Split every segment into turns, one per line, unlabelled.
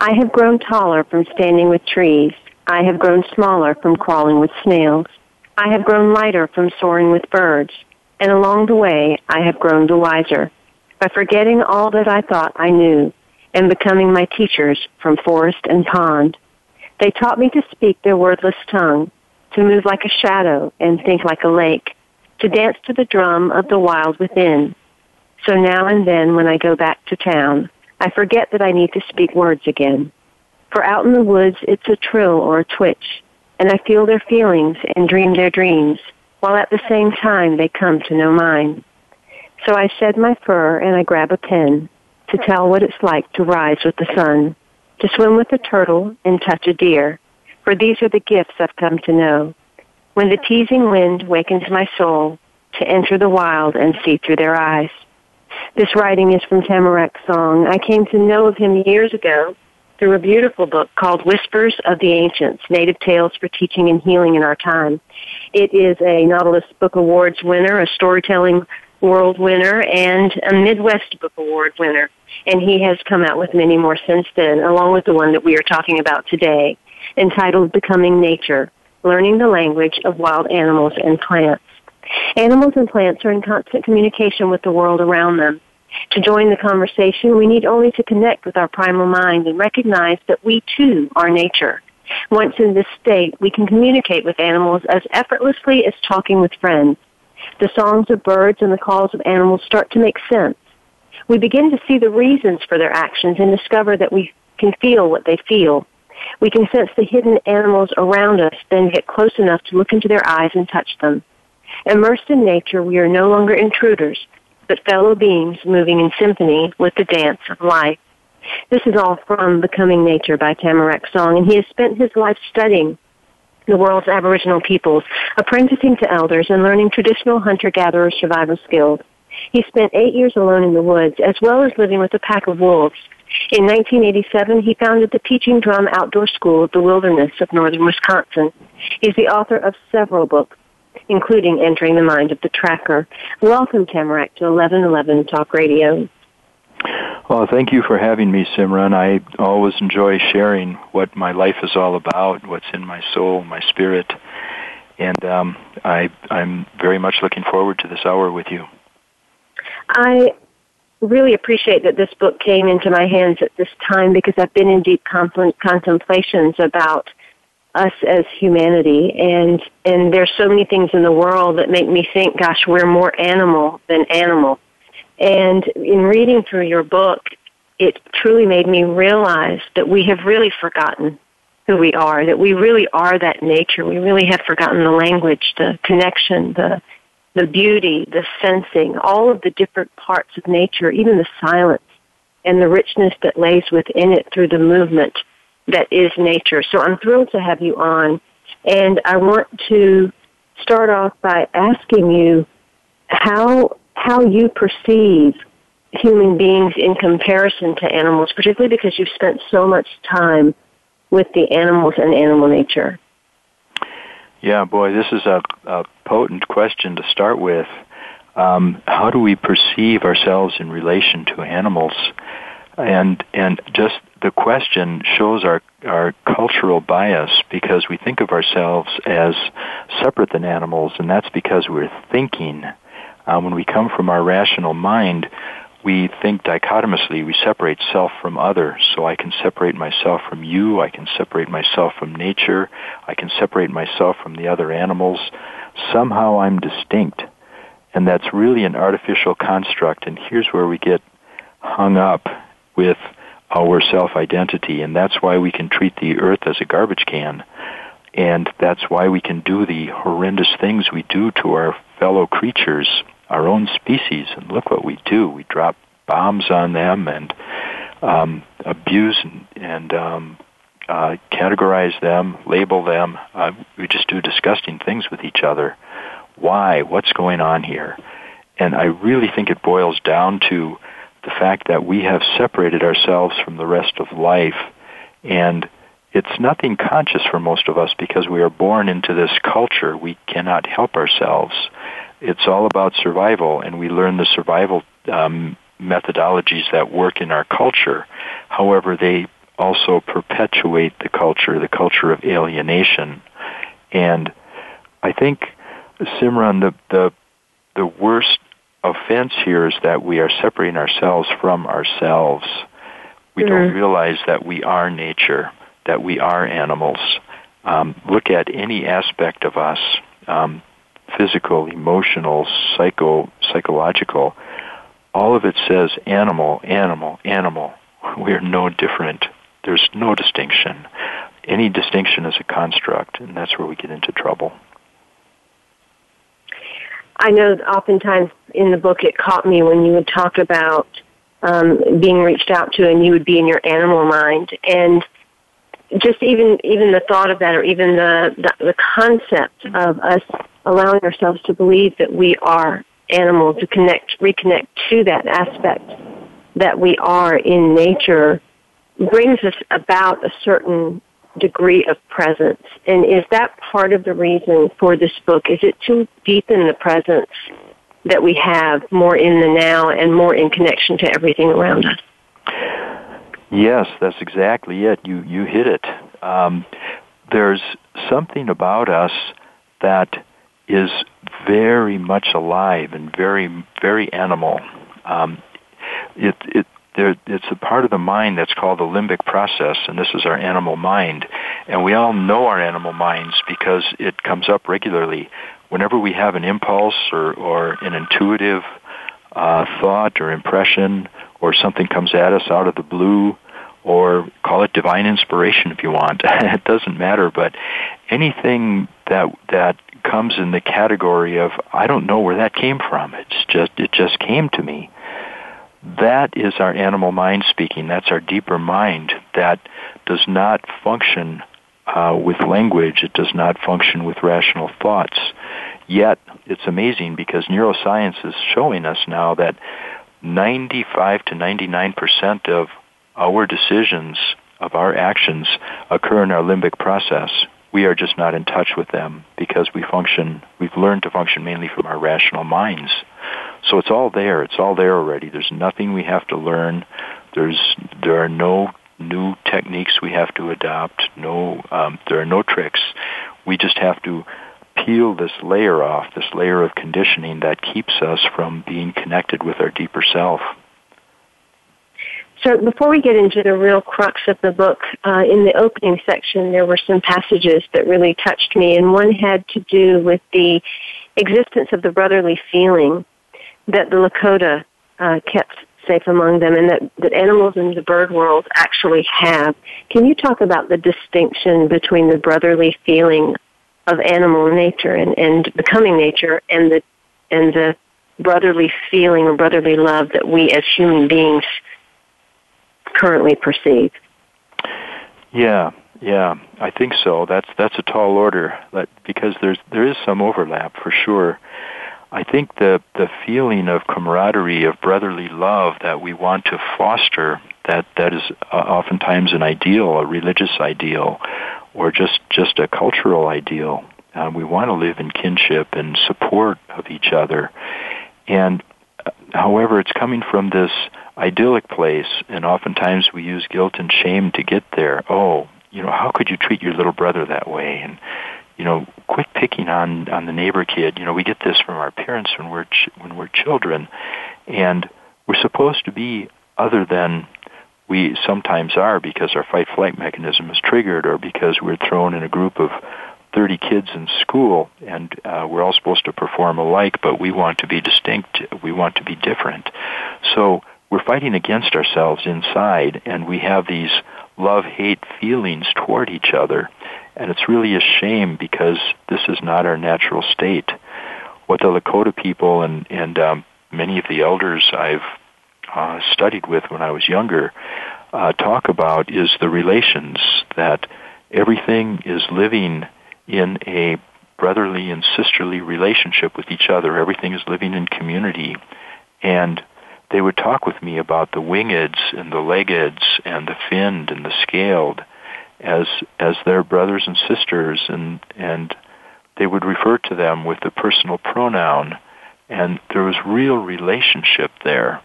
I have grown taller from standing with trees. I have grown smaller from crawling with snails. I have grown lighter from soaring with birds, and along the way I have grown the wiser by forgetting all that I thought I knew and becoming my teachers from forest and pond. They taught me to speak their wordless tongue, to move like a shadow and think like a lake, to dance to the drum of the wild within. So now and then when I go back to town, I forget that I need to speak words again. For out in the woods it's a trill or a twitch, and I feel their feelings and dream their dreams, while at the same time they come to know mine. So I shed my fur and I grab a pen to tell what it's like to rise with the sun, to swim with a turtle and touch a deer, for these are the gifts I've come to know. When the teasing wind wakens my soul to enter the wild and see through their eyes. This writing is from Tamarack Song. I came to know of him years ago through a beautiful book called Whispers of the Ancients, Native Tales for Teaching and Healing in Our Time. It is a Nautilus Book Awards winner, a storytelling world winner, and a Midwest Book Award winner. And he has come out with many more since then, along with the one that we are talking about today, entitled Becoming Nature, Learning the Language of Wild Animals and Plants. Animals and plants are in constant communication with the world around them. To join the conversation, we need only to connect with our primal mind and recognize that we too are nature. Once in this state, we can communicate with animals as effortlessly as talking with friends. The songs of birds and the calls of animals start to make sense. We begin to see the reasons for their actions and discover that we can feel what they feel. We can sense the hidden animals around us, then get close enough to look into their eyes and touch them. Immersed in nature, we are no longer intruders, but fellow beings moving in symphony with the dance of life. This is all from Becoming Nature by Tamarack Song, and he has spent his life studying the world's Aboriginal peoples, apprenticing to elders, and learning traditional hunter-gatherer survival skills. He spent eight years alone in the woods, as well as living with a pack of wolves. In 1987, he founded the Teaching Drum Outdoor School of the Wilderness of northern Wisconsin. He's the author of several books, including Entering the Mind of the Tracker. Welcome, Tamarack, to 1111 Talk Radio.
Well, thank you for having me, Simran. I always enjoy sharing what my life is all about, what's in my soul, my spirit, and um, I, I'm very much looking forward to this hour with you.
I really appreciate that this book came into my hands at this time because I've been in deep contemplations about us as humanity. And and there's so many things in the world that make me think gosh we're more animal than animal. And in reading through your book it truly made me realize that we have really forgotten who we are that we really are that nature. We really have forgotten the language the connection the the beauty the sensing all of the different parts of nature even the silence and the richness that lays within it through the movement that is nature. So I'm thrilled to have you on. And I want to start off by asking you how, how you perceive human beings in comparison to animals, particularly because you've spent so much time with the animals and animal nature.
Yeah, boy, this is a, a potent question to start with. Um, how do we perceive ourselves in relation to animals? And and just the question shows our, our cultural bias because we think of ourselves as separate than animals, and that's because we're thinking. Uh, when we come from our rational mind, we think dichotomously. We separate self from other. So I can separate myself from you. I can separate myself from nature. I can separate myself from the other animals. Somehow I'm distinct. And that's really an artificial construct. And here's where we get hung up with our self-identity, and that's why we can treat the earth as a garbage can. And that's why we can do the horrendous things we do to our fellow creatures, our own species. And look what we do. We drop bombs on them and um, abuse and, and um, uh, categorize them, label them. Uh, we just do disgusting things with each other. Why? What's going on here? And I really think it boils down to the fact that we have separated ourselves from the rest of life and it's nothing conscious for most of us because we are born into this culture. We cannot help ourselves. It's all about survival, and we learn the survival um, methodologies that work in our culture. However, they also perpetuate the culture, the culture of alienation. And I think, Simran, the, the, the worst offense here is that we are separating ourselves from ourselves. We mm-hmm. don't realize that we are nature that we are animals. Um, look at any aspect of us, um, physical, emotional, psycho, psychological. All of it says animal, animal, animal. We're no different. There's no distinction. Any distinction is a construct, and that's where we get into trouble.
I know oftentimes in the book it caught me when you would talk about um, being reached out to and you would be in your animal mind. And just even even the thought of that, or even the, the the concept of us allowing ourselves to believe that we are animals, to connect, reconnect to that aspect that we are in nature, brings us about a certain degree of presence. And is that part of the reason for this book? Is it to deepen the presence that we have more in the now and more in connection to everything around us?
Yes, that's exactly it. You you hit it. Um, there's something about us that is very much alive and very very animal. Um, it it there, it's a part of the mind that's called the limbic process, and this is our animal mind. And we all know our animal minds because it comes up regularly. Whenever we have an impulse or, or an intuitive uh, thought or impression or something comes at us out of the blue, or call it divine inspiration if you want. it doesn't matter, but anything that that comes in the category of I don't know where that came from. It's just it just came to me. That is our animal mind speaking. That's our deeper mind that does not function uh, with language. It does not function with rational thoughts. Yet it's amazing because neuroscience is showing us now that 95 to 99 percent of our decisions of our actions occur in our limbic process. We are just not in touch with them because we function, we've learned to function mainly from our rational minds. So it's all there. It's all there already. There's nothing we have to learn. There's, there are no new techniques we have to adopt. No, um, there are no tricks. We just have to peel this layer off, this layer of conditioning that keeps us from being connected with our deeper self.
So before we get into the real crux of the book, uh, in the opening section there were some passages that really touched me, and one had to do with the existence of the brotherly feeling that the Lakota uh, kept safe among them, and that, that animals in the bird world actually have. Can you talk about the distinction between the brotherly feeling of animal nature and, and becoming nature, and the and the brotherly feeling or brotherly love that we as human beings currently perceive.
Yeah, yeah, I think so. That's that's a tall order, but because there's there is some overlap for sure. I think the the feeling of camaraderie, of brotherly love that we want to foster, that that is uh, oftentimes an ideal, a religious ideal, or just just a cultural ideal. Uh, we want to live in kinship and support of each other, and uh, however, it's coming from this idyllic place, and oftentimes we use guilt and shame to get there. Oh, you know, how could you treat your little brother that way? And you know, quit picking on on the neighbor kid. You know, we get this from our parents when we're ch- when we're children, and we're supposed to be other than we sometimes are because our fight flight mechanism is triggered, or because we're thrown in a group of 30 kids in school and uh, we're all supposed to perform alike, but we want to be distinct. We want to be different. So we're fighting against ourselves inside and we have these love-hate feelings toward each other. And it's really a shame because this is not our natural state. What the Lakota people and, and um, many of the elders I've uh, studied with when I was younger uh, talk about is the relations that everything is living in a brotherly and sisterly relationship with each other. Everything is living in community. And they would talk with me about the wingeds and the leggeds and the finned and the scaled as as their brothers and sisters and and they would refer to them with the personal pronoun and there was real relationship there.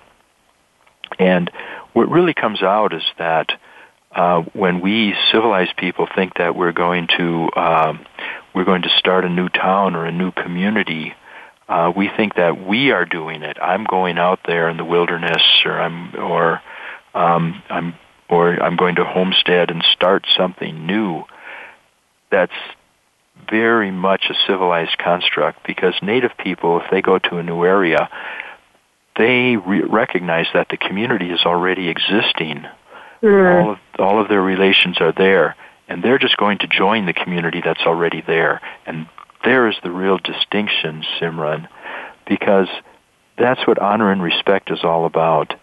And what really comes out is that uh, when we civilized people think that we're going to uh, we're going to start a new town or a new community, uh, we think that we are doing it. I'm going out there in the wilderness, or I'm or um, I'm or I'm going to homestead and start something new. That's very much a civilized construct because native people, if they go to a new area, they re- recognize that the community is already existing Mm. All of all of their relations are there, and they're just going to join the community that's already there. And there is the real distinction, Simran, because that's what honor and respect is all about.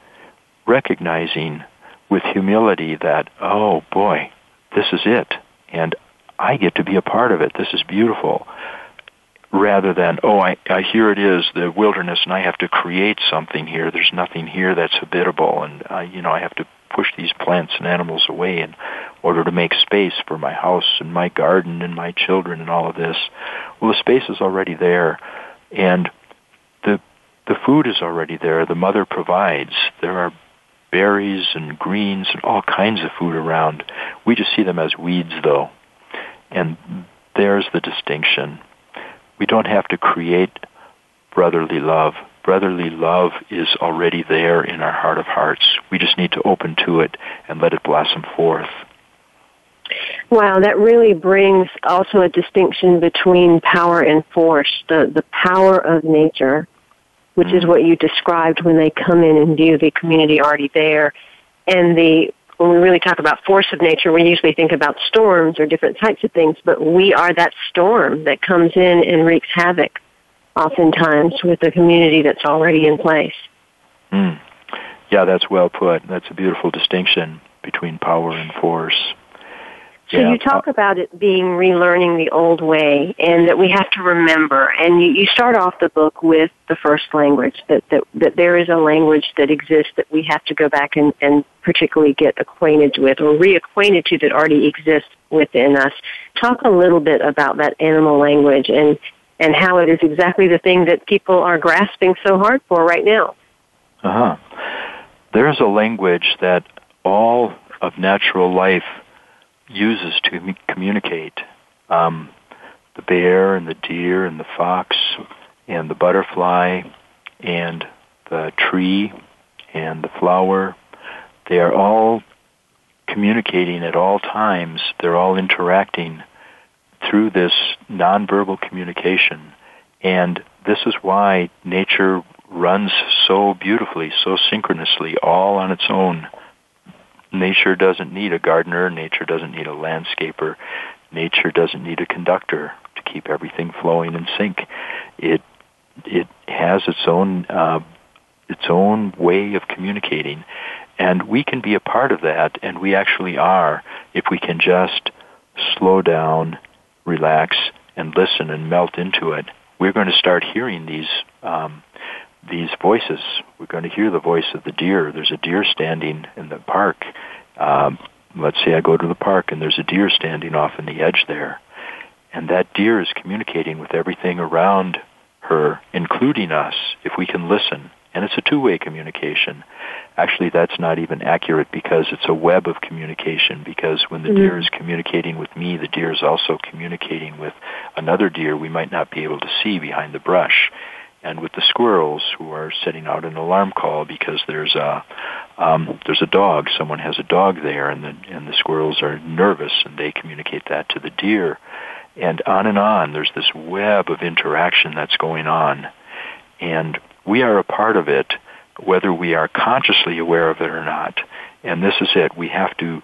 Recognizing with humility that, oh boy, this is it, and I get to be a part of it. This is beautiful. Rather than, oh, I, I here it is, the wilderness, and I have to create something here. There's nothing here that's habitable, and uh, you know I have to push these plants and animals away in order to make space for my house and my garden and my children and all of this. Well, the space is already there, and the the food is already there. The mother provides. There are berries and greens and all kinds of food around. We just see them as weeds, though, and there's the distinction. We don't have to create brotherly love brotherly love is already there in our heart of hearts. We just need to open to it and let it blossom forth.
Wow, that really brings also a distinction between power and force, the, the power of nature, which mm is what you described when they come in and view the community already there, and the when we really talk about force of nature, we usually think about storms or different types of things, but we are that storm that comes in and wreaks havoc oftentimes with a community that's already in place.
Mm. Yeah, that's well put. That's a beautiful distinction between power and force.
So yeah. you talk about it being relearning the old way and that we have to remember and you, you start off the book with the first language, that, that, that there is a language that exists that we have to go back and, and particularly get acquainted with or reacquainted to that already exists within us. Talk a little bit about that animal language and and how it is exactly the thing that people are grasping so hard for right now.
Uh huh. There's a language that all of natural life uses to communicate. Um, the bear and the deer and the fox and the butterfly and the tree and the flower, they are all communicating at all times. They're all interacting through this nonverbal communication. And this is why nature runs so beautifully, so synchronously, all on its own. Nature doesn't need a gardener. Nature doesn't need a landscaper. Nature doesn't need a conductor to keep everything flowing in sync. It it has its own uh, its own way of communicating, and we can be a part of that, and we actually are if we can just slow down relax, and listen and melt into it, we're going to start hearing these um, these voices. We're going to hear the voice of the deer. There's a deer standing in the park. Um, let's say I go to the park and there's a deer standing off in the edge there, and that deer is communicating with everything around her, including us, if we can listen. And it's a two-way communication. Actually, that's not even accurate because it's a web of communication because when the mm-hmm. deer is communicating with me, the deer is also communicating with another deer we might not be able to see behind the brush. And with the squirrels who are setting out an alarm call because there's a um, there's a dog, someone has a dog there, and the and the squirrels are nervous, and they communicate that to the deer, and on and on. There's this web of interaction that's going on, and we are a part of it, whether we are consciously aware of it or not. And this is it. We have to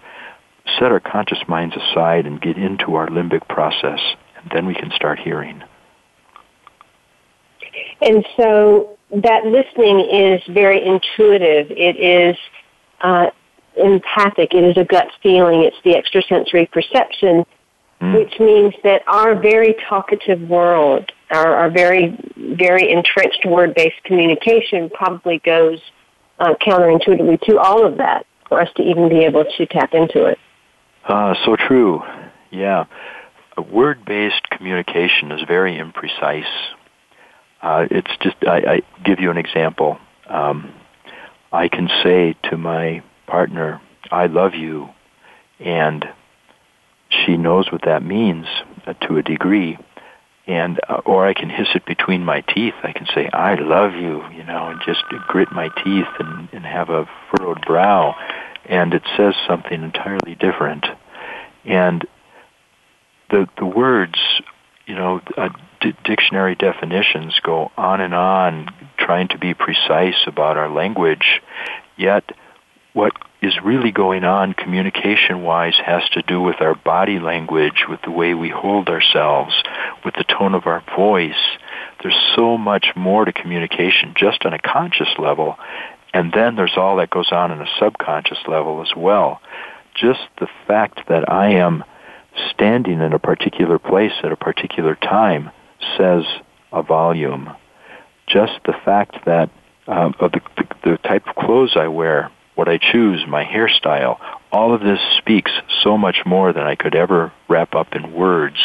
set our conscious minds aside and get into our limbic process, and then we can start hearing.
And so that listening is very intuitive. It is uh, empathic. It is a gut feeling. It's the extrasensory perception, mm. which means that our very talkative world, our, our very, very entrenched word-based communication probably goes uh, counterintuitively to all of that for us to even be able to tap into it.
Uh, so true. Yeah. Word-based communication is very imprecise. Uh, it's just, I, I give you an example. Um, I can say to my partner, I love you, and she knows what that means uh, to a degree, and uh, or I can hiss it between my teeth. I can say, I love you, you know, and just grit my teeth and, and have a furrowed brow, and it says something entirely different. And the the words, you know, uh, d- dictionary definitions go on and on, trying to be precise about our language. Yet, what is really going on communication wise has to do with our body language, with the way we hold ourselves, with the tone of our voice. There's so much more to communication just on a conscious level. And then there's all that goes on in a subconscious level as well. Just the fact that I am standing in a particular place at a particular time says a volume. Just the fact that um, of the, the, the type of clothes I wear, what I choose, my hairstyle, all of this speaks so much more than I could ever wrap up in words.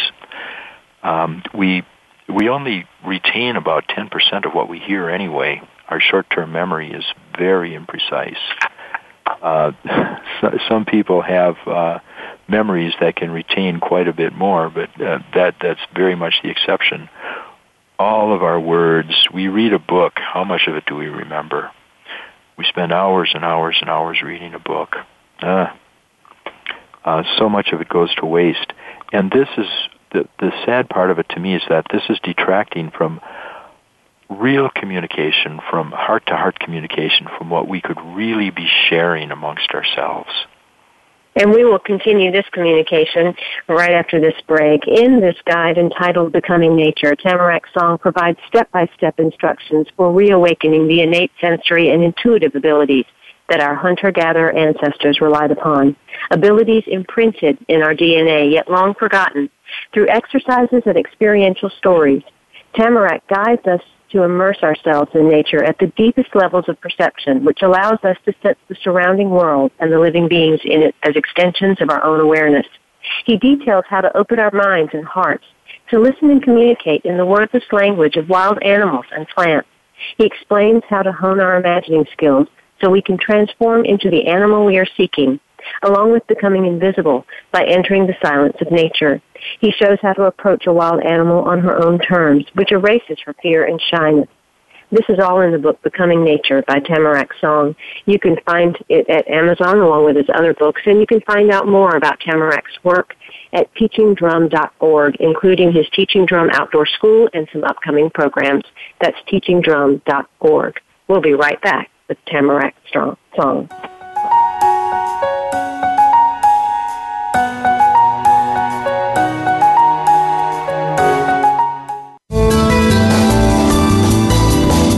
Um, we we only retain about 10% of what we hear anyway. Our short-term memory is very imprecise. Uh, so, some people have uh, memories that can retain quite a bit more, but uh, that that's very much the exception. All of our words, we read a book. How much of it do we remember? We spend hours and hours and hours reading a book. Uh, uh, so much of it goes to waste. And this is the, the sad part of it to me is that this is detracting from real communication, from heart to heart communication, from what we could really be sharing amongst ourselves.
And we will continue this communication right after this break. In this guide entitled Becoming Nature, Tamarack Song provides step-by-step instructions for reawakening the innate sensory and intuitive abilities that our hunter-gatherer ancestors relied upon. Abilities imprinted in our DNA, yet long forgotten. Through exercises and experiential stories, Tamarack guides us to immerse ourselves in nature at the deepest levels of perception, which allows us to sense the surrounding world and the living beings in it as extensions of our own awareness. He details how to open our minds and hearts to listen and communicate in the wordless language of wild animals and plants. He explains how to hone our imagining skills so we can transform into the animal we are seeking along with becoming invisible by entering the silence of nature. He shows how to approach a wild animal on her own terms, which erases her fear and shyness. This is all in the book Becoming Nature by Tamarack Song. You can find it at Amazon along with his other books, and you can find out more about Tamarack's work at teachingdrum.org, including his Teaching Drum Outdoor School and some upcoming programs. That's teachingdrum.org. We'll be right back with Tamarack Song.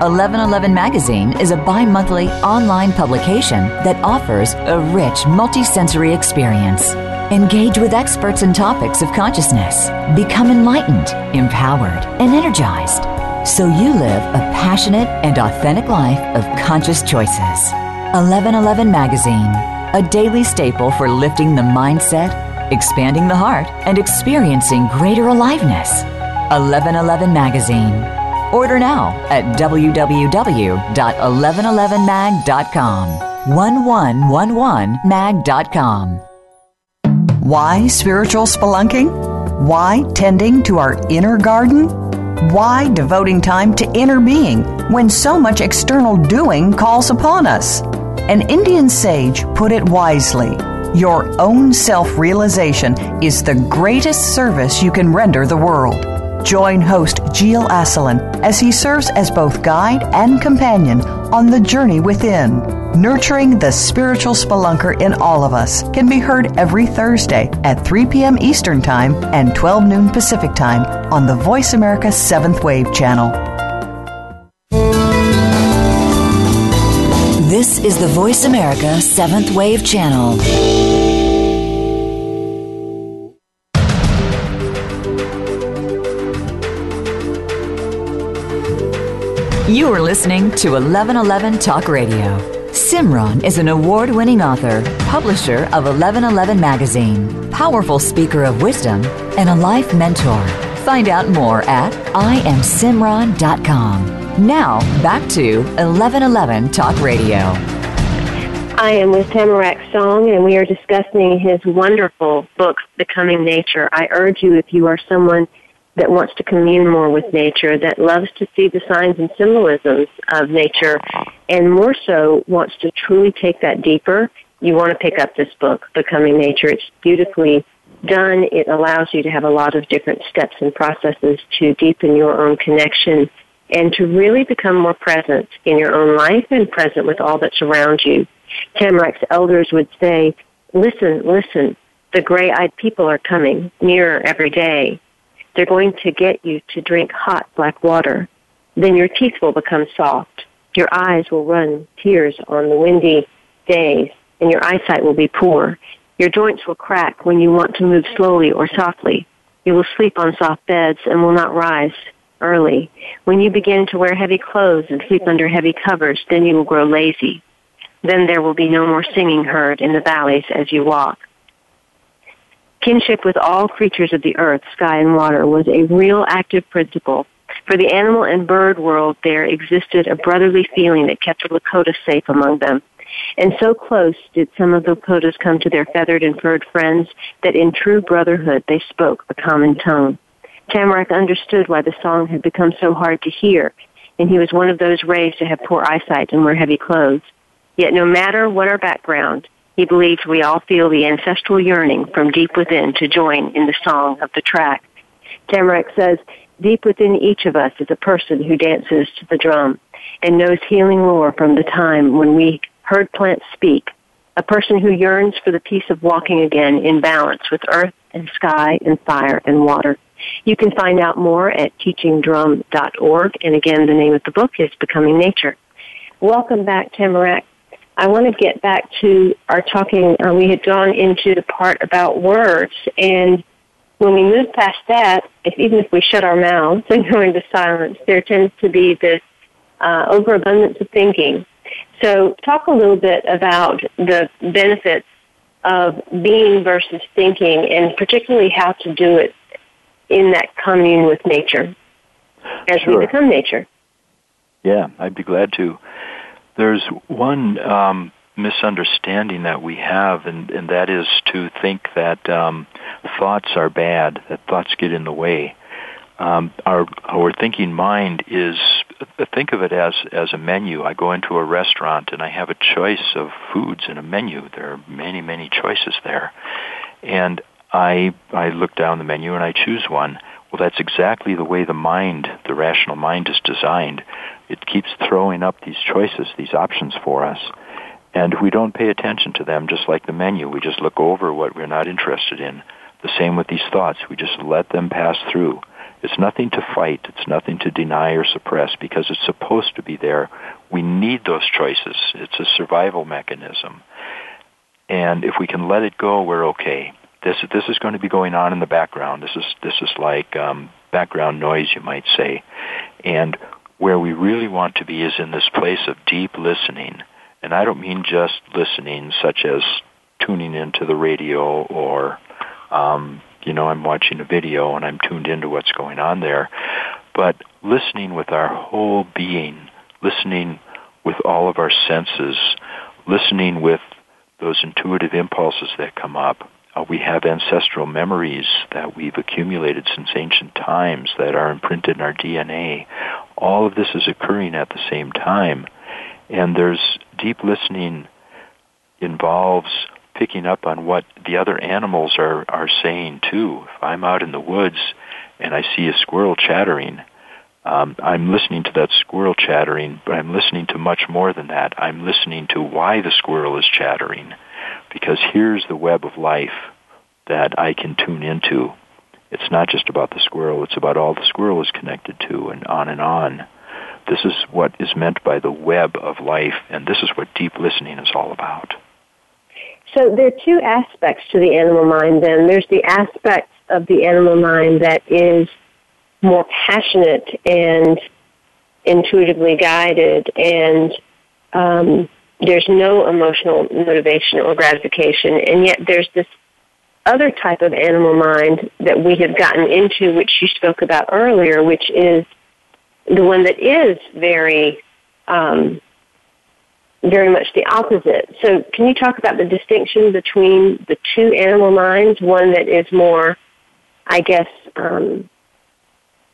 1111 Magazine is a bi monthly online publication that offers a rich multisensory experience. Engage with experts and topics of consciousness. Become enlightened, empowered, and energized so you live a passionate and authentic life of conscious choices. 1111 Magazine, a daily staple for lifting the mindset, expanding the heart, and experiencing greater aliveness. 1111 Magazine Order now at www.1111mag.com. 1111mag.com.
Why spiritual spelunking? Why tending to our inner garden? Why devoting time to inner being when so much external doing calls upon us? An Indian sage put it wisely Your own self realization is the greatest service you can render the world. Join host Gilles Asselin as he serves as both guide and companion on the journey within. Nurturing the spiritual spelunker in all of us can be heard every Thursday at 3 p.m. Eastern Time and 12 noon Pacific Time on the Voice America 7th Wave channel.
This is the Voice America 7th Wave channel. You are listening to 1111 Talk Radio. Simran is an award winning author, publisher of 1111 Magazine, powerful speaker of wisdom, and a life mentor. Find out more at IamSimran.com. Now, back to 1111 Talk Radio.
I am with Tamarack Song, and we are discussing his wonderful book, Becoming Nature. I urge you, if you are someone that wants to commune more with nature, that loves to see the signs and symbolisms of nature, and more so wants to truly take that deeper, you want to pick up this book, Becoming Nature. It's beautifully done. It allows you to have a lot of different steps and processes to deepen your own connection and to really become more present in your own life and present with all that's around you. Tamarack's elders would say, listen, listen, the gray-eyed people are coming nearer every day. They're going to get you to drink hot black water. Then your teeth will become soft. Your eyes will run tears on the windy days, and your eyesight will be poor. Your joints will crack when you want to move slowly or softly. You will sleep on soft beds and will not rise early. When you begin to wear heavy clothes and sleep under heavy covers, then you will grow lazy. Then there will be no more singing heard in the valleys as you walk. Kinship with all creatures of the earth, sky, and water was a real active principle. For the animal and bird world, there existed a brotherly feeling that kept the Lakota safe among them. And so close did some of the Lakotas come to their feathered and furred friends that in true brotherhood they spoke a common tongue. Tamarack understood why the song had become so hard to hear, and he was one of those raised to have poor eyesight and wear heavy clothes. Yet no matter what our background, he believed we all feel the ancestral yearning from deep within to join in the song of the track. Tamarack says, deep within each of us is a person who dances to the drum and knows healing lore from the time when we heard plants speak, a person who yearns for the peace of walking again in balance with earth and sky and fire and water. You can find out more at teachingdrum.org, and again, the name of the book is Becoming Nature. Welcome back, Tamarack. I want to get back to our talking. Uh, we had gone into the part about words, and when we move past that, if, even if we shut our mouths and go into silence, there tends to be this uh, overabundance of thinking. So, talk a little bit about the benefits of being versus thinking, and particularly how to do it in that commune with nature as
sure.
we become nature.
Yeah, I'd be glad to. There's one um, misunderstanding that we have, and, and that is to think that um, thoughts are bad, that thoughts get in the way. Um, our our thinking mind is think of it as as a menu. I go into a restaurant and I have a choice of foods in a menu. There are many many choices there, and I I look down the menu and I choose one. Well, that's exactly the way the mind, the rational mind, is designed. It keeps throwing up these choices, these options for us. And we don't pay attention to them just like the menu. We just look over what we're not interested in. The same with these thoughts. We just let them pass through. It's nothing to fight. It's nothing to deny or suppress because it's supposed to be there. We need those choices. It's a survival mechanism. And if we can let it go, we're okay. This this is going to be going on in the background. This is this is like um, background noise, you might say. And where we really want to be is in this place of deep listening. And I don't mean just listening, such as tuning into the radio or, um, you know, I'm watching a video and I'm tuned into what's going on there, but listening with our whole being, listening with all of our senses, listening with those intuitive impulses that come up. Uh, we have ancestral memories that we've accumulated since ancient times that are imprinted in our DNA. All of this is occurring at the same time. And there's deep listening involves picking up on what the other animals are, are saying too. If I'm out in the woods and I see a squirrel chattering, um, I'm listening to that squirrel chattering, but I'm listening to much more than that. I'm listening to why the squirrel is chattering, because here's the web of life that I can tune into. It's not just about the squirrel, it's about all the squirrel is connected to, and on and on. This is what is meant by the web of life, and this is what deep listening is all about.
So there are two aspects to the animal mind then. There's the aspect of the animal mind that is more passionate and intuitively guided and um, there's no emotional motivation or gratification and yet there's this other type of animal mind that we have gotten into which you spoke about earlier which is the one that is very um, very much the opposite. So can you talk about the distinction between the two animal minds, one that is more, I guess, um,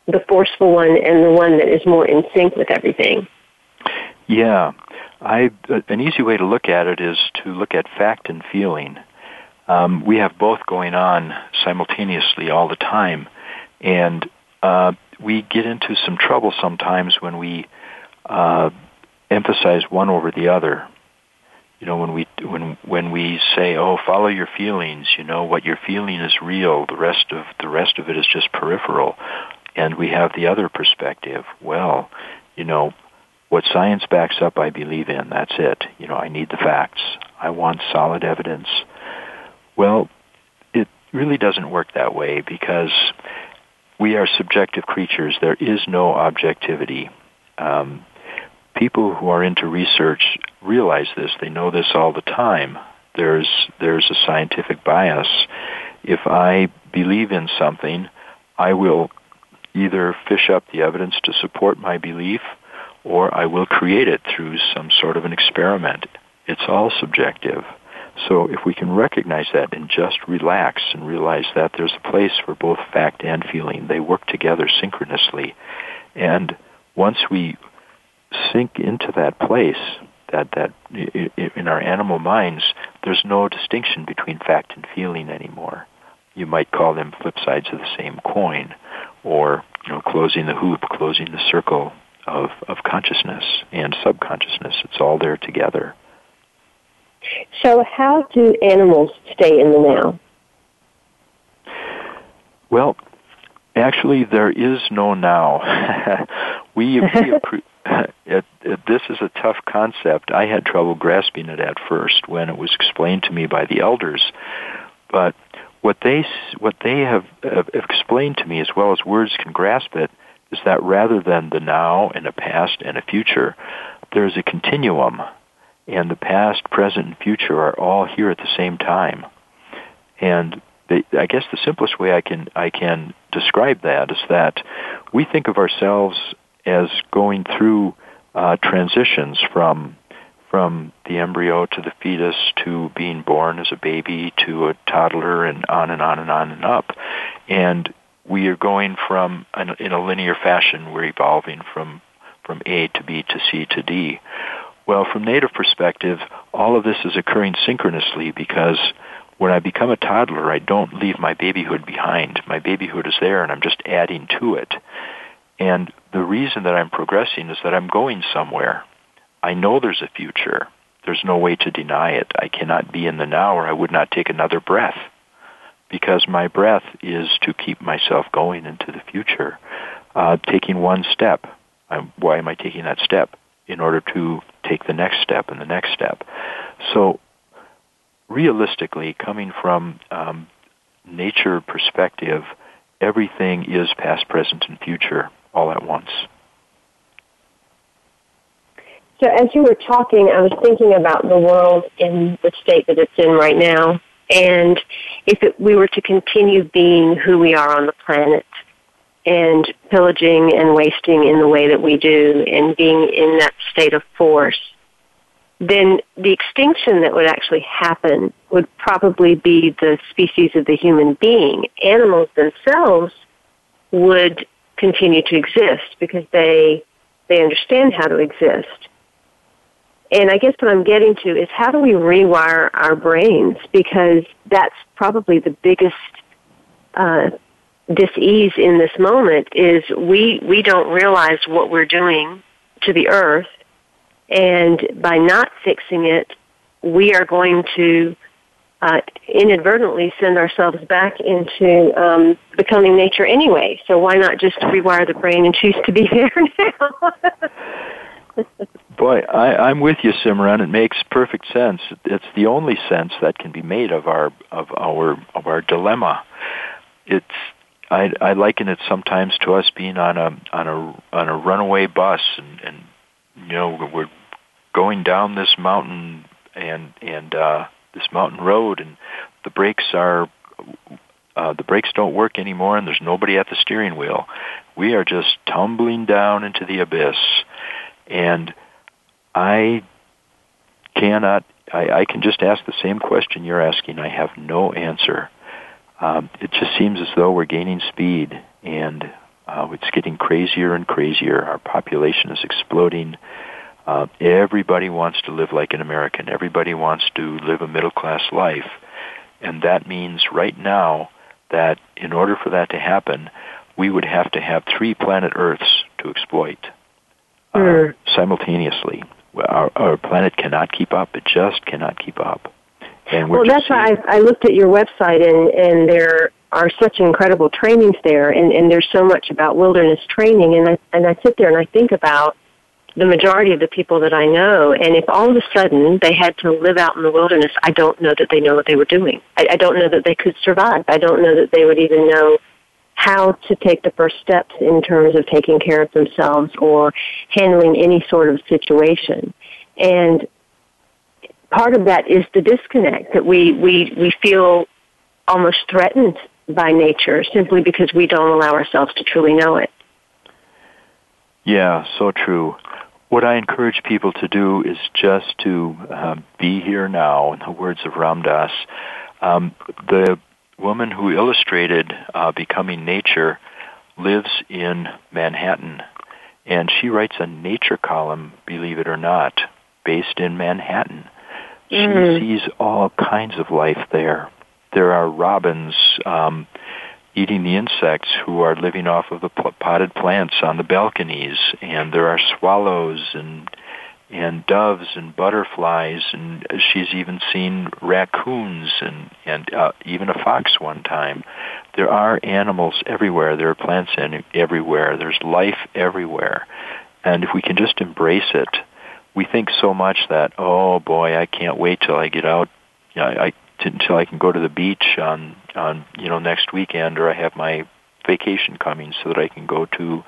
the forceful one and the one that is more in sync with everything?
Yeah. I, an easy way to look at it is to look at fact and feeling. Um, we have both going on simultaneously all the time, and uh, we get into some trouble sometimes when we uh, emphasize one over the other. You know, when we when when we say, "Oh, follow your feelings," you know, what you're feeling is real. The rest of the rest of it is just peripheral. And we have the other perspective. Well, you know, what science backs up, I believe in. That's it. You know, I need the facts. I want solid evidence. Well, it really doesn't work that way because we are subjective creatures. There is no objectivity. Um, people who are into research realize this. They know this all the time. There's there's a scientific bias. If I believe in something, I will either fish up the evidence to support my belief or I will create it through some sort of an experiment. It's all subjective. So if we can recognize that and just relax and realize that there's a place for both fact and feeling, they work together synchronously. And once we sink into that place, that, that in our animal minds, there's no distinction between fact and feeling anymore. You might call them flip sides of the same coin, or you know, closing the hoop, closing the circle of, of consciousness and subconsciousness. It's all there together.
So, how do animals stay in the now?
Well, actually, there is no now. we, we it, it, this is a tough concept. I had trouble grasping it at first when it was explained to me by the elders, but what they what they have, have explained to me, as well as words can grasp it, is that rather than the now and a past and a future, there is a continuum, and the past, present, and future are all here at the same time. And I guess the simplest way I can I can describe that is that we think of ourselves as going through uh, transitions from from the embryo to the fetus to being born as a baby to a toddler and on and on and on and up. And we are going from an, in a linear fashion. We're evolving from from A to B to C to D. Well, from native perspective, all of this is occurring synchronously because when I become a toddler, I don't leave my babyhood behind. My babyhood is there and I'm just adding to it. And the reason that I'm progressing is that I'm going somewhere. I know there's a future. There's no way to deny it. I cannot be in the now or I would not take another breath because my breath is to keep myself going into the future. Uh, taking one step. I'm, why am I taking that step? In order to take the next step and the next step. So, realistically, coming from um, nature perspective, everything is past, present, and future all at once.
So as you were talking, I was thinking about the world in the state that it's in right now. And if it, we were to continue being who we are on the planet and pillaging and wasting in the way that we do and being in that state of force, then the extinction that would actually happen would probably be the species of the human being. Animals themselves would continue to exist because they they understand how to exist. And I guess what I'm getting to is how do we rewire our brains? Because that's probably the biggest uh, dis-ease in this moment is we we don't realize what we're doing to the earth, and by not fixing it, we are going to uh, inadvertently send ourselves back into um, becoming nature anyway. So why not just rewire the brain and choose to be there
now? Boy, I, I'm with you, Simran. It makes perfect sense. It's the only sense that can be made of our of our of our dilemma. It's I, I liken it sometimes to us being on a on a on a runaway bus, and, and you know we're going down this mountain and and uh, this mountain road, and the brakes are uh, the brakes don't work anymore, and there's nobody at the steering wheel. We are just tumbling down into the abyss, and I cannot. I, I can just ask the same question you're asking. I have no answer. Um, it just seems as though we're gaining speed, and uh, it's getting crazier and crazier. Our population is exploding. Uh, everybody wants to live like an American. Everybody wants to live a middle class life. And that means right now that in order for that to happen, we would have to have three planet Earths to exploit uh, simultaneously. Our, our planet cannot keep up. It just cannot keep up.
And well, that's why I, I looked at your website, and, and there are such incredible trainings there, and, and there's so much about wilderness training. And I, and I sit there and I think about the majority of the people that I know, and if all of a sudden they had to live out in the wilderness, I don't know that they know what they were doing. I, I don't know that they could survive. I don't know that they would even know how to take the first steps in terms of taking care of themselves or handling any sort of situation. And part of that is the disconnect that we, we, we feel almost threatened by nature simply because we don't allow ourselves to truly know it.
Yeah, so true what I encourage people to do is just to uh, be here now, in the words of Ram Dass. Um, the woman who illustrated uh, Becoming Nature lives in Manhattan, and she writes a nature column, believe it or not, based in Manhattan. She mm. sees all kinds of life there. There are robins, um, eating the insects who are living off of the potted plants on the balconies, and there are swallows and and doves and butterflies, and she's even seen raccoons and and uh, even a fox one time. There are animals everywhere. There are plants in, everywhere. There's life everywhere, and if we can just embrace it, we think so much that oh boy, I can't wait till I get out. I, I until I can go to the beach on on you know next weekend, or I have my vacation coming so that I can go to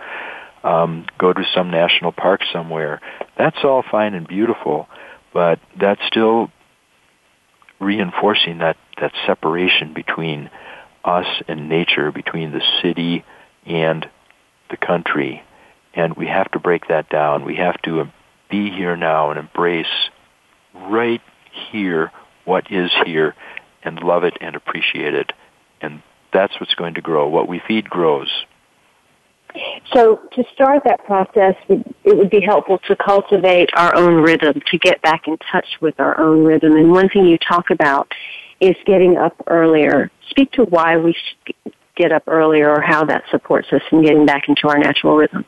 um, go to some national park somewhere. That's all fine and beautiful, but that's still reinforcing that that separation between us and nature, between the city and the country, and we have to break that down. We have to be here now and embrace right here what is here and love it and appreciate it. And that's what's going to grow. What we feed grows.
So to start that process, it would be helpful to cultivate our own rhythm, to get back in touch with our own rhythm. And one thing you talk about is getting up earlier. Speak to why we should get up earlier or how that supports us in getting back into our natural rhythm.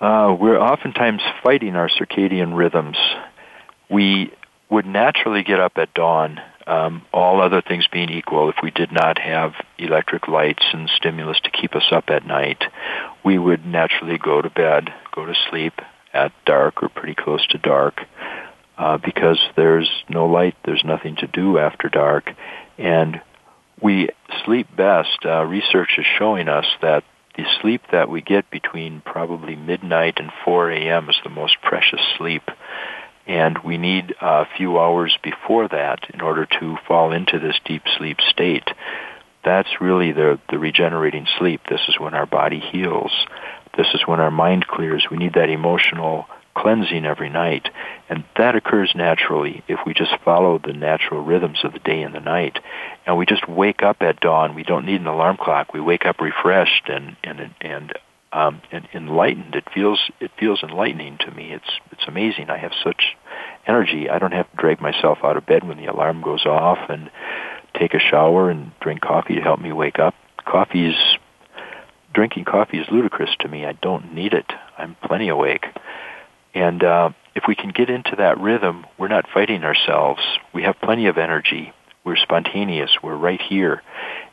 Uh, we're oftentimes fighting our circadian rhythms. We would naturally get up at dawn, um, all other things being equal, if we did not have electric lights and stimulus to keep us up at night, we would naturally go to bed, go to sleep at dark or pretty close to dark. Uh, because there's no light, there's nothing to do after dark, and we sleep best. Uh, research is showing us that the sleep that we get between probably midnight and 4 a.m. is the most precious sleep and we need a few hours before that in order to fall into this deep sleep state. That's really the, the regenerating sleep. This is when our body heals. This is when our mind clears. We need that emotional cleansing every night. And that occurs naturally if we just follow the natural rhythms of the day and the night. And we just wake up at dawn. We don't need an alarm clock. We wake up refreshed and, and, and um, and enlightened. It feels it feels enlightening to me. It's it's amazing. I have such energy. I don't have to drag myself out of bed when the alarm goes off and take a shower and drink coffee to help me wake up. Coffee is drinking coffee is ludicrous to me. I don't need it. I'm plenty awake. And uh, if we can get into that rhythm, we're not fighting ourselves. We have plenty of energy. We're spontaneous. We're right here.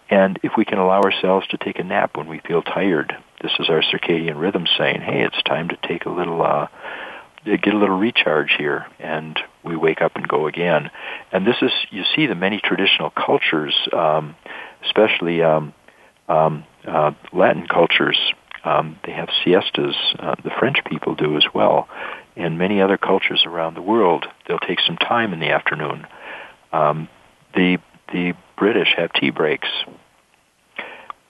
And if we can allow ourselves to take a nap when we feel tired, this is our circadian rhythm saying, "Hey, it's time to take a little, uh, get a little recharge here," and we wake up and go again. And this is, you see, the many traditional cultures, um, especially um, um, uh, Latin cultures, um, they have siestas. Uh, the French people do as well. In many other cultures around the world, they'll take some time in the afternoon. Um, the the British have tea breaks.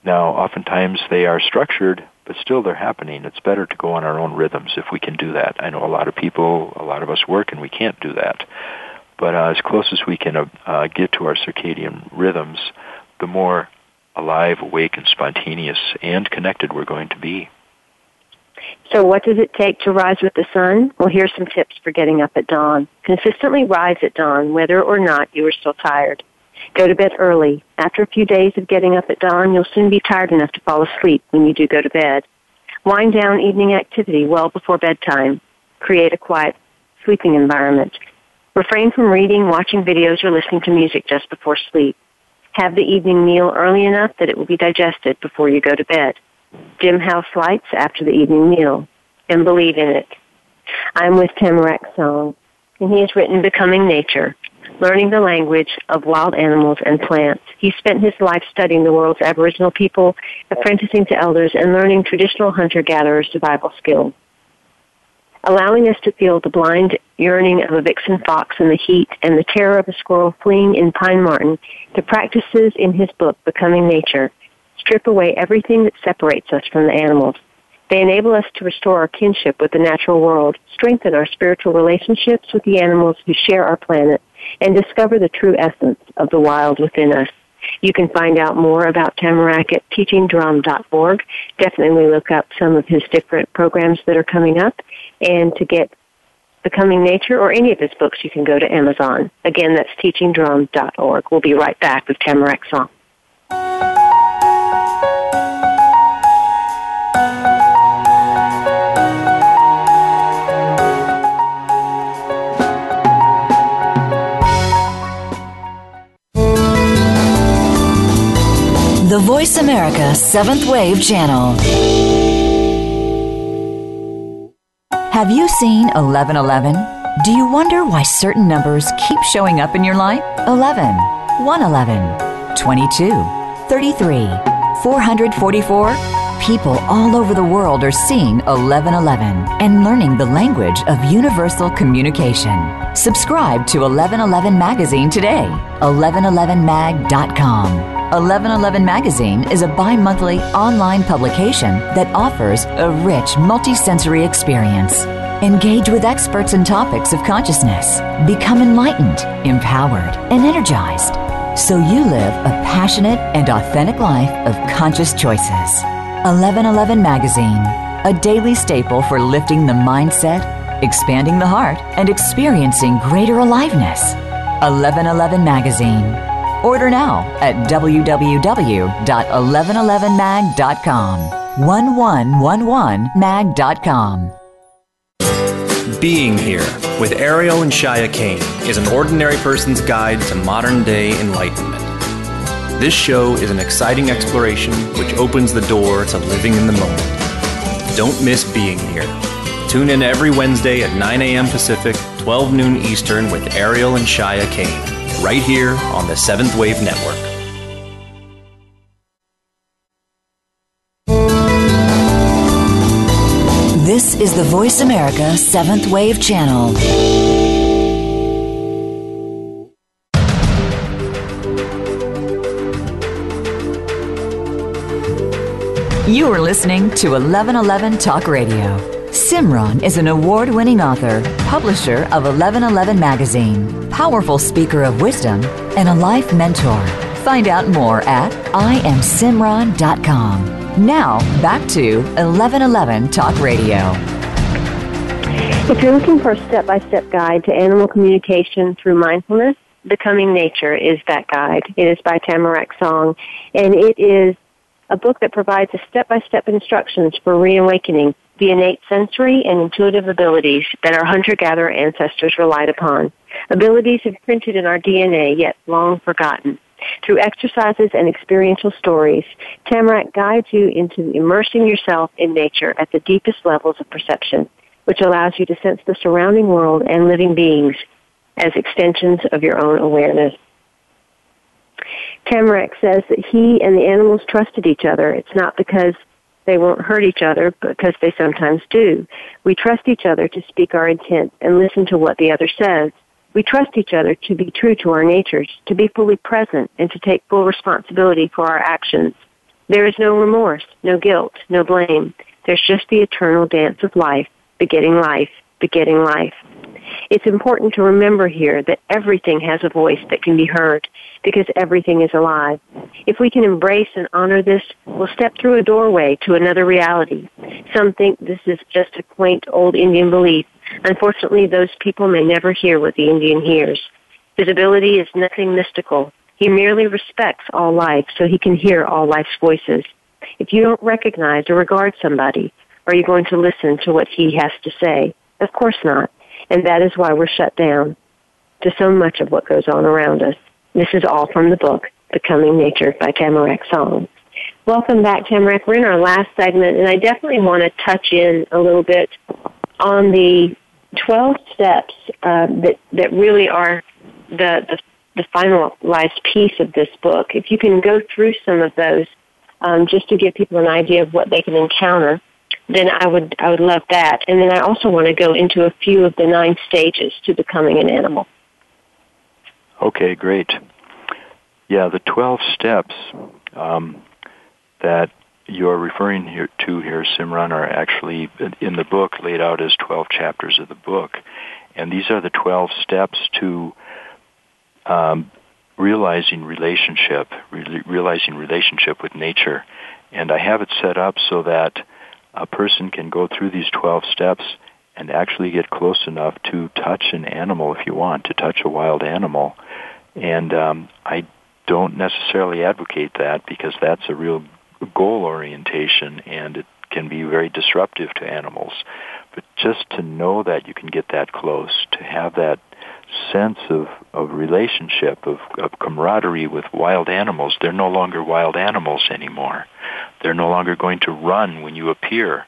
Now, oftentimes they are structured, but still they're happening. It's better to go on our own rhythms if we can do that. I know a lot of people, a lot of us work, and we can't do that. But uh, as close as we can uh, uh get to our circadian rhythms, the more alive, awake, and spontaneous and connected we're going to be.
So what does it take to rise with the sun? Well, here's some tips for getting up at dawn. Consistently rise at dawn, whether or not you are still tired. Go to bed early. After a few days of getting up at dawn, you'll soon be tired enough to fall asleep when you do go to bed. Wind down evening activity well before bedtime. Create a quiet sleeping environment. Refrain from reading, watching videos, or listening to music just before sleep. Have the evening meal early enough that it will be digested before you go to bed. Dim house lights after the evening meal. And believe in it. I'm with Tamarack Song, and he has written Becoming Nature, learning the language of wild animals and plants. He spent his life studying the world's Aboriginal people, apprenticing to elders, and learning traditional hunter-gatherer survival skills allowing us to feel the blind yearning of a vixen fox in the heat and the terror of a squirrel fleeing in pine marten, the practices in his book, Becoming Nature, strip away everything that separates us from the animals. They enable us to restore our kinship with the natural world, strengthen our spiritual relationships with the animals who share our planet, and discover the true essence of the wild within us. You can find out more about Tamarack at teachingdrum.org. Definitely look up some of his different programs that are coming up. And to get Becoming Nature or any of his books, you can go to Amazon. Again, that's teachingdrum.org. We'll be right back with Tamarack Song.
The Voice America Seventh Wave Channel. Have you seen 1111? Do you wonder why certain numbers keep showing up in your life? 11, 111, 22, 33, 444? People all over the world are seeing 1111 and learning the language of universal communication. Subscribe to 1111 Magazine today. 1111mag.com. 1111 Magazine is a bi monthly online publication that offers a rich multisensory experience. Engage with experts and topics of consciousness. Become enlightened, empowered, and energized so you live a passionate and authentic life of conscious choices. 1111 Magazine, a daily staple for lifting the mindset, expanding the heart, and experiencing greater aliveness. 1111 Magazine Order now at www.1111mag.com. 1111mag.com.
Being Here with Ariel and Shya Kane is an ordinary person's guide to modern day enlightenment. This show is an exciting exploration which opens the door to living in the moment. Don't miss Being Here. Tune in every Wednesday at 9 a.m. Pacific, 12 noon Eastern with Ariel and Shya Kane right here on the Seventh Wave Network.
This is the Voice America Seventh Wave Channel. You are listening to 1111 Talk Radio. Simran is an award winning author, publisher of 1111 Magazine, powerful speaker of wisdom, and a life mentor. Find out more at IamSimran.com. Now, back to 1111 Talk Radio.
If you're looking for a step by step guide to animal communication through mindfulness, Becoming Nature is that guide. It is by Tamarack Song, and it is a book that provides a step by step instructions for reawakening the innate sensory and intuitive abilities that our hunter gatherer ancestors relied upon. Abilities imprinted in our DNA, yet long forgotten. Through exercises and experiential stories, Tamarack guides you into immersing yourself in nature at the deepest levels of perception, which allows you to sense the surrounding world and living beings as extensions of your own awareness. Tamarack says that he and the animals trusted each other. It's not because they won't hurt each other, because they sometimes do. We trust each other to speak our intent and listen to what the other says. We trust each other to be true to our natures, to be fully present, and to take full responsibility for our actions. There is no remorse, no guilt, no blame. There's just the eternal dance of life, begetting life, begetting life. It's important to remember here that everything has a voice that can be heard because everything is alive. If we can embrace and honor this, we'll step through a doorway to another reality. Some think this is just a quaint old Indian belief. Unfortunately, those people may never hear what the Indian hears. His ability is nothing mystical. He merely respects all life so he can hear all life's voices. If you don't recognize or regard somebody, are you going to listen to what he has to say? Of course not. And that is why we're shut down to so much of what goes on around us. This is all from the book, Becoming Nature by Tamarack Song. Welcome back, Tamarack. We're in our last segment, and I definitely want to touch in a little bit on the 12 steps uh, that, that really are the, the, the finalized piece of this book. If you can go through some of those um, just to give people an idea of what they can encounter then I would I would love that. And then I also want to go into a few of the nine stages to becoming an animal.
Okay, great. Yeah, the twelve steps um, that you're referring here to here, Simran, are actually in the book laid out as twelve chapters of the book, and these are the twelve steps to um, realizing relationship, re- realizing relationship with nature. And I have it set up so that a person can go through these 12 steps and actually get close enough to touch an animal if you want, to touch a wild animal. And um, I don't necessarily advocate that because that's a real goal orientation and it can be very disruptive to animals. But just to know that you can get that close, to have that sense of, of relationship, of, of camaraderie with wild animals. They're no longer wild animals anymore. They're no longer going to run when you appear,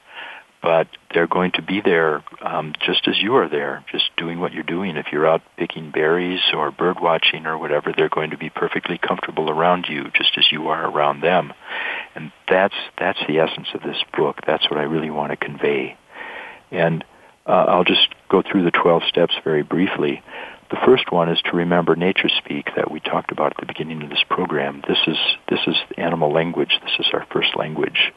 but they're going to be there um, just as you are there, just doing what you're doing. If you're out picking berries or bird watching or whatever, they're going to be perfectly comfortable around you, just as you are around them. And that's that's the essence of this book. That's what I really want to convey. And uh, I'll just go through the 12 steps very briefly. The first one is to remember nature speak that we talked about at the beginning of this program. This is this is animal language. This is our first language.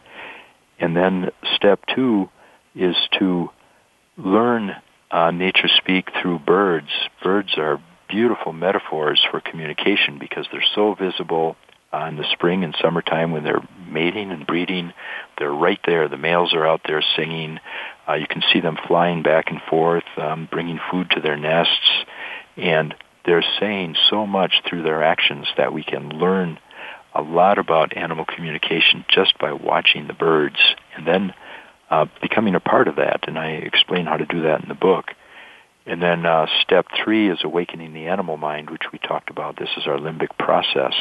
And then step two is to learn uh, nature speak through birds. Birds are beautiful metaphors for communication because they're so visible uh, in the spring and summertime when they're mating and breeding. They're right there. The males are out there singing. Uh, you can see them flying back and forth, um, bringing food to their nests. And they're saying so much through their actions that we can learn a lot about animal communication just by watching the birds and then uh, becoming a part of that. And I explain how to do that in the book. And then uh, step three is awakening the animal mind, which we talked about. This is our limbic process.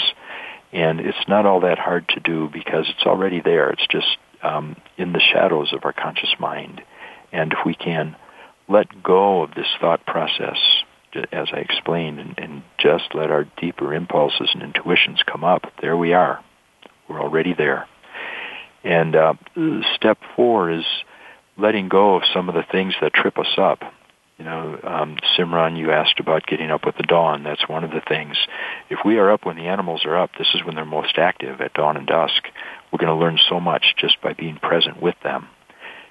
And it's not all that hard to do because it's already there. It's just um, in the shadows of our conscious mind. And if we can let go of this thought process as I explained, and, and just let our deeper impulses and intuitions come up. There we are. We're already there. And uh, step four is letting go of some of the things that trip us up. You know, um, Simran, you asked about getting up with the dawn. That's one of the things. If we are up when the animals are up, this is when they're most active at dawn and dusk. We're going to learn so much just by being present with them.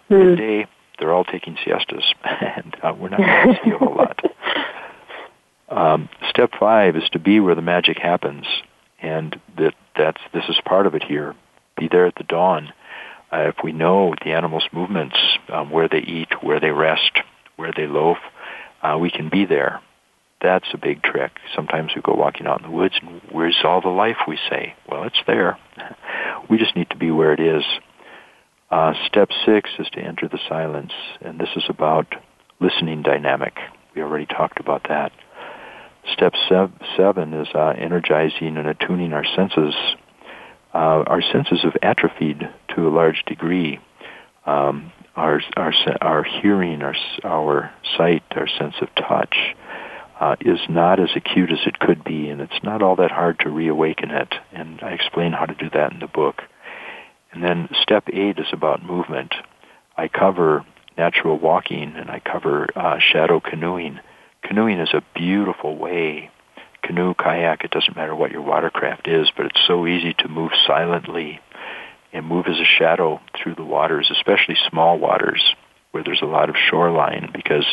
Mm. Midday, they're all taking siestas, and uh, we're not going to see a whole lot. Um, step five is to be where the magic happens, and that that's this is part of it here. Be there at the dawn. uh, if we know the animal's movements, um, where they eat, where they rest, where they loaf, uh, we can be there. That's a big trick. Sometimes we go walking out in the woods and where's all the life we say? Well, it's there. we just need to be where it is. Uh, step six is to enter the silence, and this is about listening dynamic. We already talked about that. Step sev- seven is uh, energizing and attuning our senses. Uh, our senses have atrophied to a large degree. Um, our our our hearing, our our sight, our sense of touch uh, is not as acute as it could be, and it's not all that hard to reawaken it. And I explain how to do that in the book. And then step eight is about movement. I cover natural walking and I cover uh, shadow canoeing. Canoeing is a beautiful way. Canoe, kayak, it doesn't matter what your watercraft is, but it's so easy to move silently and move as a shadow through the waters, especially small waters where there's a lot of shoreline because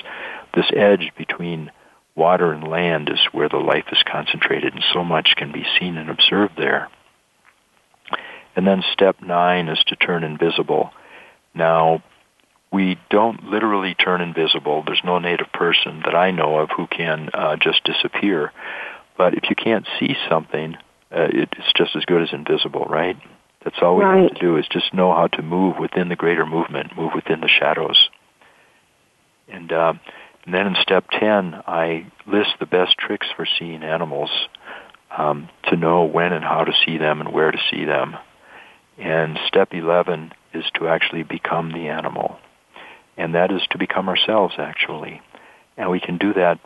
this edge between water and land is where the life is concentrated and so much can be seen and observed there. And then step nine is to turn invisible. Now, we don't literally turn invisible. There's no native person that I know of who can uh, just disappear. But if you can't see something, uh, it's just as good as invisible, right? That's all we right. have to do is just know how to move within the greater movement, move within the shadows. And, uh, and then in step 10, I list the best tricks for seeing animals um, to know when and how to see them and where to see them. And step 11 is to actually become the animal. And that is to become ourselves, actually. And we can do that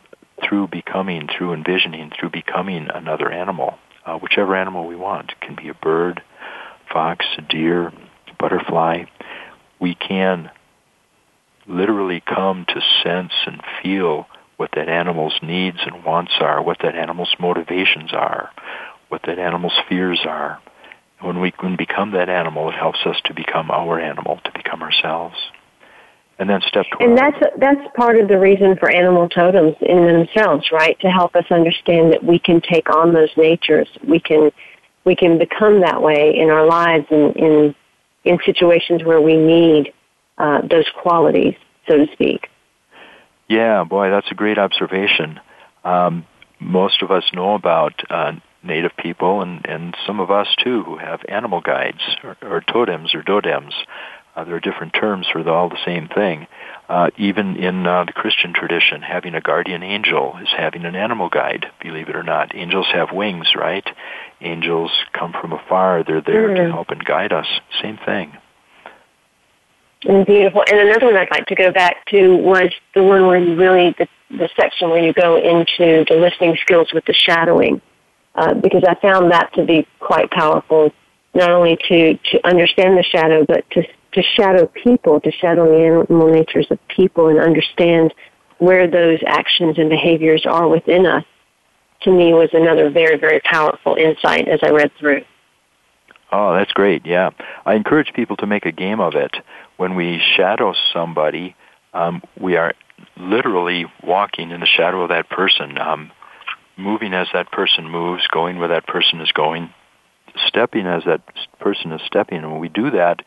through becoming, through envisioning, through becoming another animal, uh, whichever animal we want. It can be a bird, fox, a deer, butterfly. We can literally come to sense and feel what that animal's needs and wants are, what that animal's motivations are, what that animal's fears are. When we can become that animal, it helps us to become our animal, to become ourselves. And then step 12.
And that's, that's part of the reason for animal totems in themselves, right? To help us understand that we can take on those natures. We can, we can become that way in our lives and in, in situations where we need uh, those qualities, so to speak.
Yeah, boy, that's a great observation. Um, most of us know about uh, native people, and, and some of us too, who have animal guides or, or totems or dodems. Uh, there are different terms for the, all the same thing. Uh, even in uh, the Christian tradition, having a guardian angel is having an animal guide, believe it or not. Angels have wings, right? Angels come from afar. They're there mm-hmm. to help and guide us. Same thing.
And beautiful. And another one I'd like to go back to was the one where you really, the, the section where you go into the listening skills with the shadowing, uh, because I found that to be quite powerful, not only to, to understand the shadow, but to, to shadow people, to shadow the animal natures of people and understand where those actions and behaviors are within us, to me was another very, very powerful insight as I read through.
Oh, that's great. Yeah. I encourage people to make a game of it. When we shadow somebody, um, we are literally walking in the shadow of that person, um, moving as that person moves, going where that person is going, stepping as that person is stepping. And when we do that,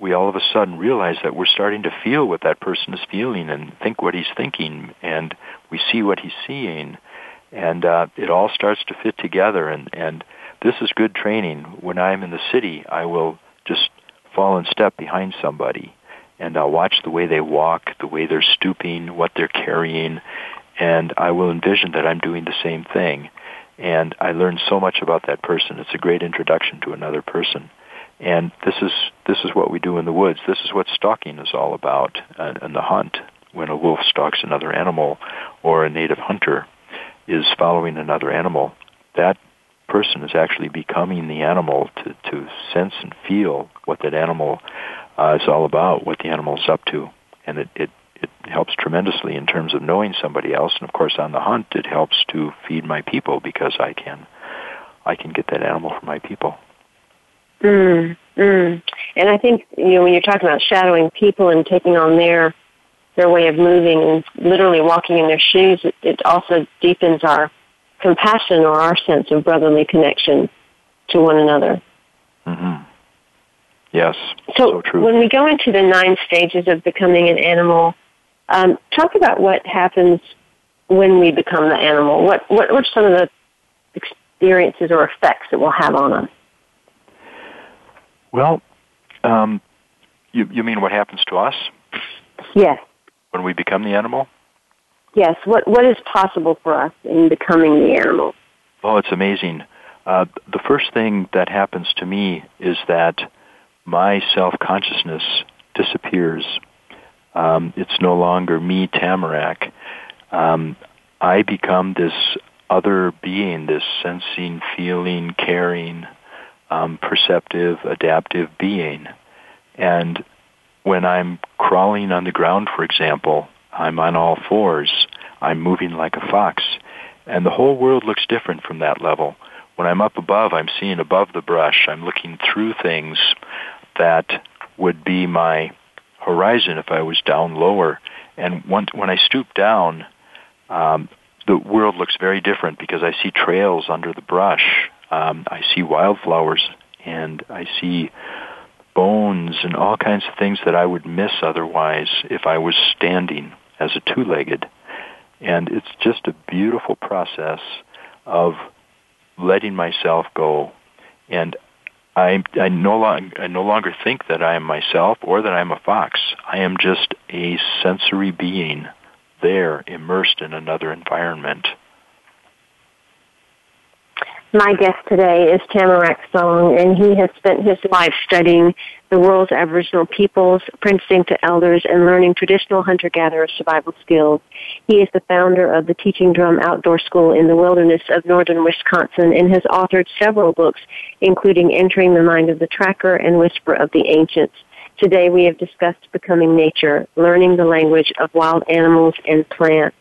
we all of a sudden realize that we're starting to feel what that person is feeling and think what he's thinking, and we see what he's seeing, and uh, it all starts to fit together. And and this is good training. When I'm in the city, I will just fall in step behind somebody and I'll watch the way they walk, the way they're stooping, what they're carrying, and I will envision that I'm doing the same thing. And I learn so much about that person. It's a great introduction to another person. And this is this is what we do in the woods. This is what stalking is all about, and, and the hunt. When a wolf stalks another animal, or a native hunter is following another animal, that person is actually becoming the animal to, to sense and feel what that animal uh, is all about, what the animal is up to. And it, it, it helps tremendously in terms of knowing somebody else. And of course, on the hunt, it helps to feed my people because I can, I can get that animal for my people.
Mm, mm. And I think you know when you're talking about shadowing people and taking on their their way of moving and literally walking in their shoes, it, it also deepens our compassion or our sense of brotherly connection to one another.
Mm-hmm. Yes.
So,
so true.
when we go into the nine stages of becoming an animal, um, talk about what happens when we become the animal. What what what are some of the experiences or effects it will have on us?
Well, um, you you mean what happens to us?
Yes.
When we become the animal?
Yes. What what is possible for us in becoming the animal?
Oh, it's amazing. Uh, the first thing that happens to me is that my self consciousness disappears. Um, it's no longer me, Tamarack. Um, I become this other being, this sensing, feeling, caring, um, perceptive, adaptive being. And when I'm crawling on the ground, for example, I'm on all fours. I'm moving like a fox. And the whole world looks different from that level. When I'm up above, I'm seeing above the brush. I'm looking through things that would be my horizon if I was down lower. And when I stoop down, um, the world looks very different because I see trails under the brush. Um, I see wildflowers and I see bones and all kinds of things that I would miss otherwise if I was standing as a two-legged. And it's just a beautiful process of letting myself go. And I, I, no long, I no longer think that I am myself or that I'm a fox. I am just a sensory being there immersed in another environment.
My guest today is Tamarack Song, and he has spent his life studying the world's Aboriginal peoples, apprenticing to elders, and learning traditional hunter-gatherer survival skills. He is the founder of the Teaching Drum Outdoor School in the wilderness of northern Wisconsin and has authored several books, including Entering the Mind of the Tracker and Whisper of the Ancients. Today we have discussed becoming nature, learning the language of wild animals and plants.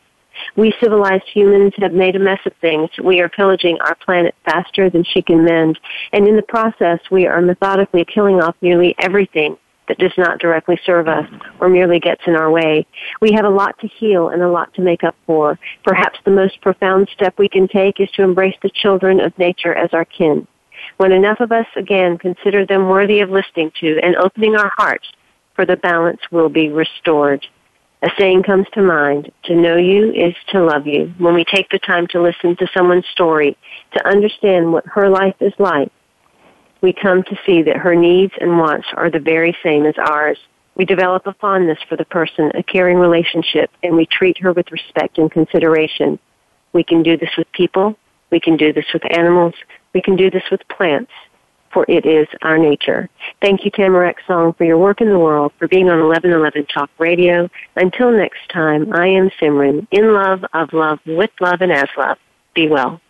We civilized humans have made a mess of things. We are pillaging our planet faster than she can mend, and in the process we are methodically killing off nearly everything that does not directly serve us or merely gets in our way. We have a lot to heal and a lot to make up for. Perhaps the most profound step we can take is to embrace the children of nature as our kin. When enough of us again consider them worthy of listening to and opening our hearts, for the balance will be restored. A saying comes to mind, to know you is to love you. When we take the time to listen to someone's story, to understand what her life is like, we come to see that her needs and wants are the very same as ours. We develop a fondness for the person, a caring relationship, and we treat her with respect and consideration. We can do this with people. We can do this with animals. We can do this with plants, for it is our nature. Thank you, Tamarack Song, for your work in the world, for being on 1111 Talk Radio. Until next time, I am Simran, in love, of love, with love, and as love. Be well.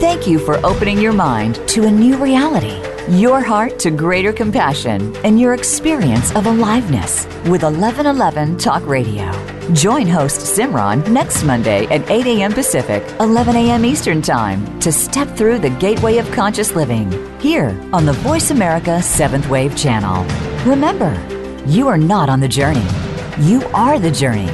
Thank you for opening your mind to a new reality your heart to greater compassion, and your experience of aliveness with 1111 Talk Radio. Join host Simran next Monday at 8 a.m. Pacific, 11 a.m. Eastern Time to step through the gateway of conscious living here on the Voice America 7th Wave channel. Remember, you are not on the journey, you are the journey.